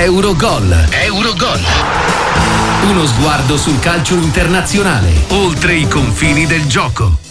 Eurogol. Eurogol. Uno sguardo sul calcio internazionale, oltre i confini del gioco.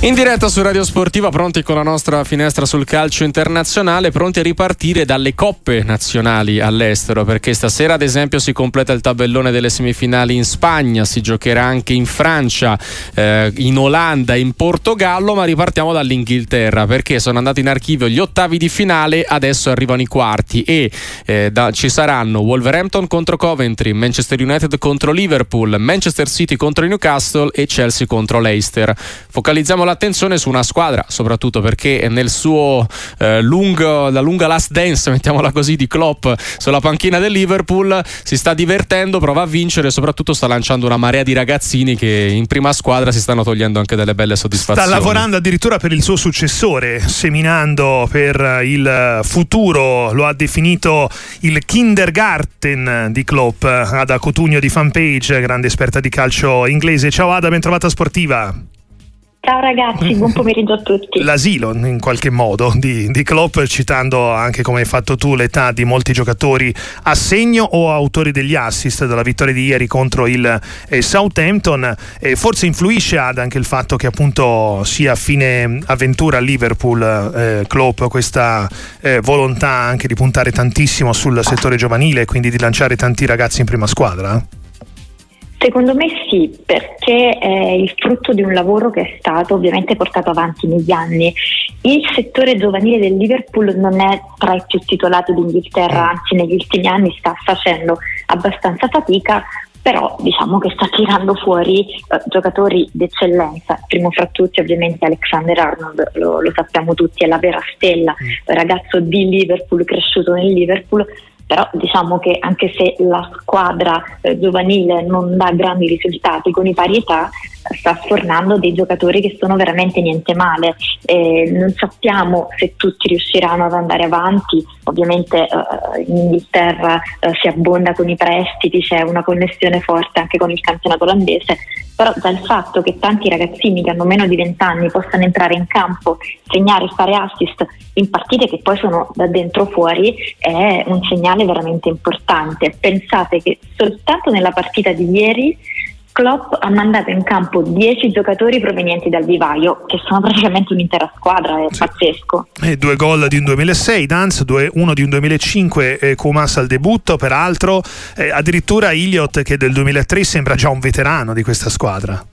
In diretta su Radio Sportiva, pronti con la nostra finestra sul calcio internazionale, pronti a ripartire dalle coppe nazionali all'estero, perché stasera ad esempio si completa il tabellone delle semifinali in Spagna, si giocherà anche in Francia, eh, in Olanda, in Portogallo, ma ripartiamo dall'Inghilterra, perché sono andati in archivio gli ottavi di finale, adesso arrivano i quarti e eh, da, ci saranno Wolverhampton contro Coventry, Manchester United contro Liverpool, Manchester City contro Newcastle e Chelsea contro Leicester. Focalizziamo la l'attenzione su una squadra, soprattutto perché nel suo eh, lungo, la lunga last dance, mettiamola così, di Klopp sulla panchina del Liverpool, si sta divertendo, prova a vincere e soprattutto sta lanciando una marea di ragazzini che in prima squadra si stanno togliendo anche delle belle soddisfazioni. Sta lavorando addirittura per il suo successore, seminando per il futuro, lo ha definito il kindergarten di Klopp, Ada Cotugno di Fanpage, grande esperta di calcio inglese. Ciao Ada, ben trovata sportiva. Ciao ragazzi, buon pomeriggio a tutti. L'asilo in qualche modo di, di, Klopp, citando anche come hai fatto tu l'età di molti giocatori a segno o autori degli assist della vittoria di ieri contro il eh, Southampton. E forse influisce ad anche il fatto che appunto sia a fine avventura a Liverpool eh, Klopp questa eh, volontà anche di puntare tantissimo sul settore giovanile e quindi di lanciare tanti ragazzi in prima squadra? Secondo me sì, perché è il frutto di un lavoro che è stato ovviamente portato avanti negli anni. Il settore giovanile del Liverpool non è tra i più titolati d'Inghilterra, mm. anzi negli ultimi anni sta facendo abbastanza fatica, però diciamo che sta tirando fuori eh, giocatori d'eccellenza, primo fra tutti ovviamente Alexander Arnold, lo, lo sappiamo tutti, è la vera stella, mm. ragazzo di Liverpool, cresciuto nel Liverpool, però diciamo che anche se la squadra eh, giovanile non dà grandi risultati con i pari età, sta sfornando dei giocatori che sono veramente niente male. Eh, non sappiamo se tutti riusciranno ad andare avanti, ovviamente eh, in Inghilterra eh, si abbonda con i prestiti, c'è una connessione forte anche con il campionato olandese, però dal fatto che tanti ragazzini che hanno meno di 20 anni possano entrare in campo, segnare, fare assist in partite che poi sono da dentro fuori è un segnale veramente importante. Pensate che soltanto nella partita di ieri Klopp ha mandato in campo 10 giocatori provenienti dal vivaio, che sono praticamente un'intera squadra, è sì. pazzesco. E due gol di un 2006, Danz, due, uno di un 2005, eh, Kumas al debutto, peraltro, eh, addirittura Iliot che del 2003 sembra già un veterano di questa squadra.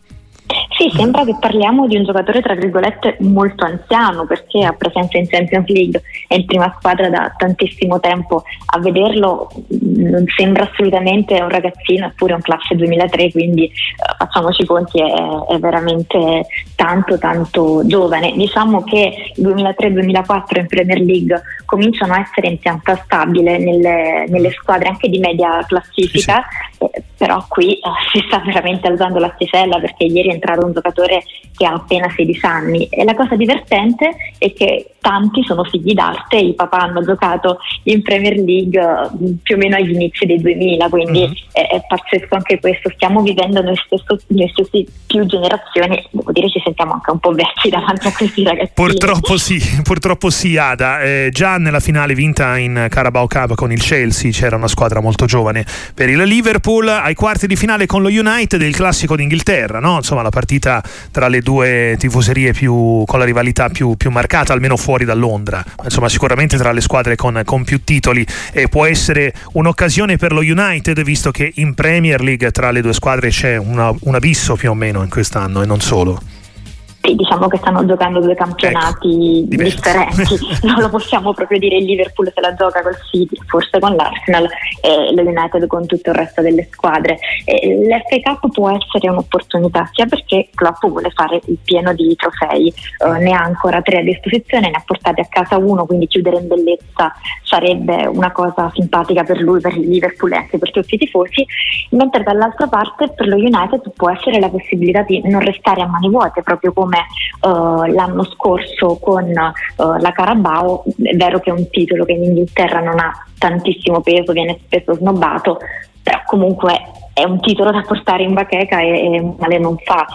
Sì, sembra che parliamo di un giocatore tra virgolette molto anziano perché ha presenza in Champions League, è in prima squadra da tantissimo tempo. A vederlo non sembra assolutamente un ragazzino, eppure un classe 2003, quindi eh, facciamoci conti, è, è, veramente tanto tanto giovane. Diciamo che 2003-2004 in Premier League cominciano a essere in pianta stabile nelle, nelle squadre anche di media classifica, sì, sì. Eh, però qui eh, si sta veramente alzando l'asticella perché ieri è entrato un un giocatore che ha appena 16 anni e la cosa divertente è che tanti sono figli d'arte, i papà hanno giocato in Premier League mm, più o meno agli inizi dei 2000, quindi mm-hmm. è, è, pazzesco anche questo, stiamo vivendo noi, stesso, noi stessi più generazioni, devo dire ci sentiamo anche un po' vecchi davanti a questi ragazzi. Purtroppo sì, purtroppo sì Ada, eh, già nella finale vinta in Carabao Cup con il Chelsea c'era una squadra molto giovane per il Liverpool, ai quarti di finale con lo United il classico d'Inghilterra, no? insomma la partita partita tra le due tifoserie più, con la rivalità più, più, marcata, almeno fuori da Londra. Insomma, sicuramente tra le squadre con, con più titoli e può essere un'occasione per lo United, visto che in Premier League tra le due squadre c'è una, un abisso più o meno in quest'anno e non solo. Sì, diciamo che stanno giocando due campionati ecco, differenti, non lo possiamo proprio dire, il Liverpool se la gioca col City, forse con l'Arsenal e lo United con tutto il resto delle squadre. L'FA Cup può essere un'opportunità sia perché Klopp vuole fare il pieno di trofei, eh, ne ha ancora tre a disposizione, ne ha portati a casa uno, quindi chiudere in bellezza sarebbe una cosa simpatica per lui, per il Liverpool e anche per tutti i tifosi, mentre dall'altra parte per lo United può essere la possibilità di non restare a mani vuote, proprio come come uh, l'anno scorso con uh, la Carabao, è vero che è un titolo che in Inghilterra non ha tantissimo peso, viene spesso snobbato, però comunque è un titolo da portare in bacheca e, e male non fa.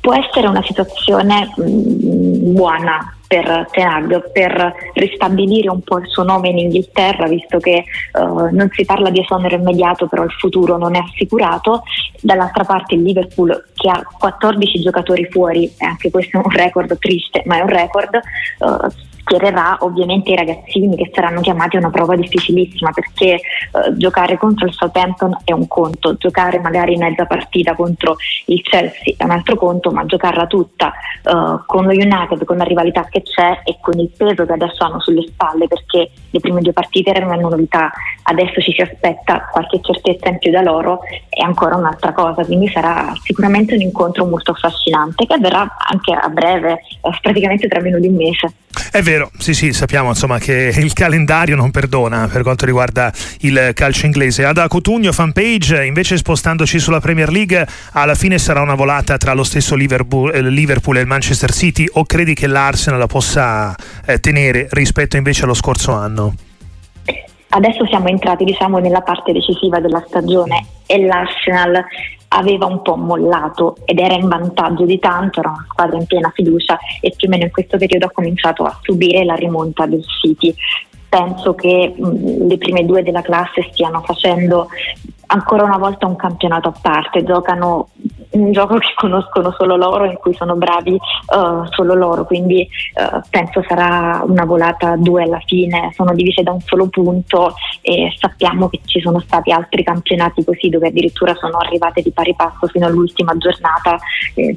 Può essere una situazione mh, mm, buona per Tenag per ristabilire un po' il suo nome in Inghilterra, visto che uh, non si parla di esonero immediato, però il futuro non è assicurato. Dall'altra parte il Liverpool che ha 14 giocatori fuori, e anche questo è un record triste, ma è un record, uh, schiererà ovviamente i ragazzini che saranno chiamati a una prova difficilissima perché eh, giocare contro il Southampton è un conto, giocare magari in mezza partita contro il Chelsea è un altro conto, ma giocarla tutta eh, con lo United, con la rivalità che c'è e con il peso che adesso hanno sulle spalle perché le prime due partite erano una novità, adesso ci si aspetta qualche certezza in più da loro è ancora un'altra cosa, quindi sarà sicuramente un incontro molto affascinante che avverrà anche a breve, eh, praticamente tra meno di un mese. È vero, sì sì, sappiamo insomma che il calendario non perdona per quanto riguarda il calcio inglese. Ada Cotugno, fanpage, invece spostandoci sulla Premier League, alla fine sarà una volata tra lo stesso Liverpool, eh, Liverpool e il Manchester City o credi che l'Arsenal la possa eh, tenere rispetto invece allo scorso anno? Adesso siamo entrati diciamo nella parte decisiva della stagione e l'Arsenal aveva un po' mollato ed era in vantaggio di tanto, era una squadra in piena fiducia e più o meno in questo periodo ha cominciato a subire la rimonta del City. Penso che mh, le prime due della classe stiano facendo ancora una volta un campionato a parte, giocano un gioco che conoscono solo loro, in cui sono bravi uh, solo loro, quindi uh, penso sarà una volata a due alla fine, sono divise da un solo punto e sappiamo che ci sono stati altri campionati così dove addirittura sono arrivate di pari passo fino all'ultima giornata, e,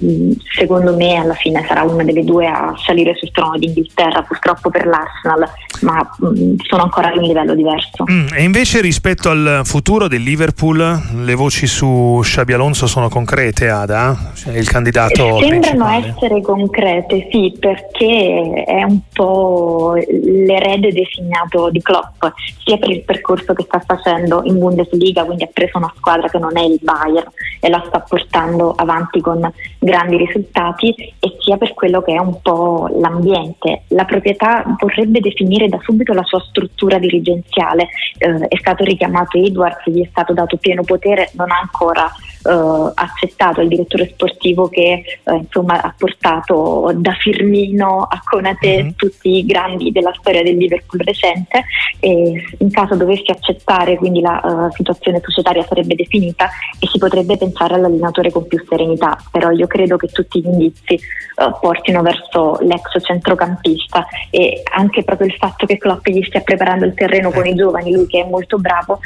secondo me alla fine sarà una delle due a salire sul trono d'Inghilterra, purtroppo per l'Arsenal, ma mh, sono ancora a un livello diverso. Mm, e invece rispetto al futuro del Liverpool, le voci su Xabi Alonso sono concrete? Ada? Cioè il candidato Sembrano principale. essere concrete, sì, perché è un po' l'erede designato di Klopp, sia per il percorso che sta facendo in Bundesliga, quindi ha preso una squadra che non è il Bayern e la sta portando avanti con grandi risultati, e sia per quello che è un po' l'ambiente. La proprietà vorrebbe definire da subito la sua struttura dirigenziale, eh, è stato richiamato Edwards, gli è stato dato pieno potere, non ha ancora eh, accettato il direttore sportivo che eh, insomma, ha portato da Firmino a Conate mm-hmm. tutti i grandi della storia del Liverpool recente e in caso dovesse accettare quindi la uh, situazione societaria sarebbe definita e si potrebbe pensare all'allenatore con più serenità. Però io credo che tutti gli indizi uh, portino verso l'ex centrocampista e anche proprio il fatto che Klopp gli stia preparando il terreno con i giovani lui che è molto bravo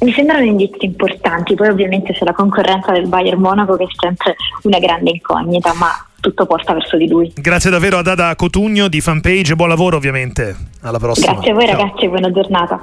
mi sembrano indizi importanti. Poi ovviamente c'è la concorrenza del Bayern Monaco che è sempre una grande incognita, ma tutto porta verso di lui. Grazie davvero a Dada Cotugno di Fanpage, buon lavoro ovviamente. Alla prossima. Grazie a voi Ciao. ragazzi, buona giornata.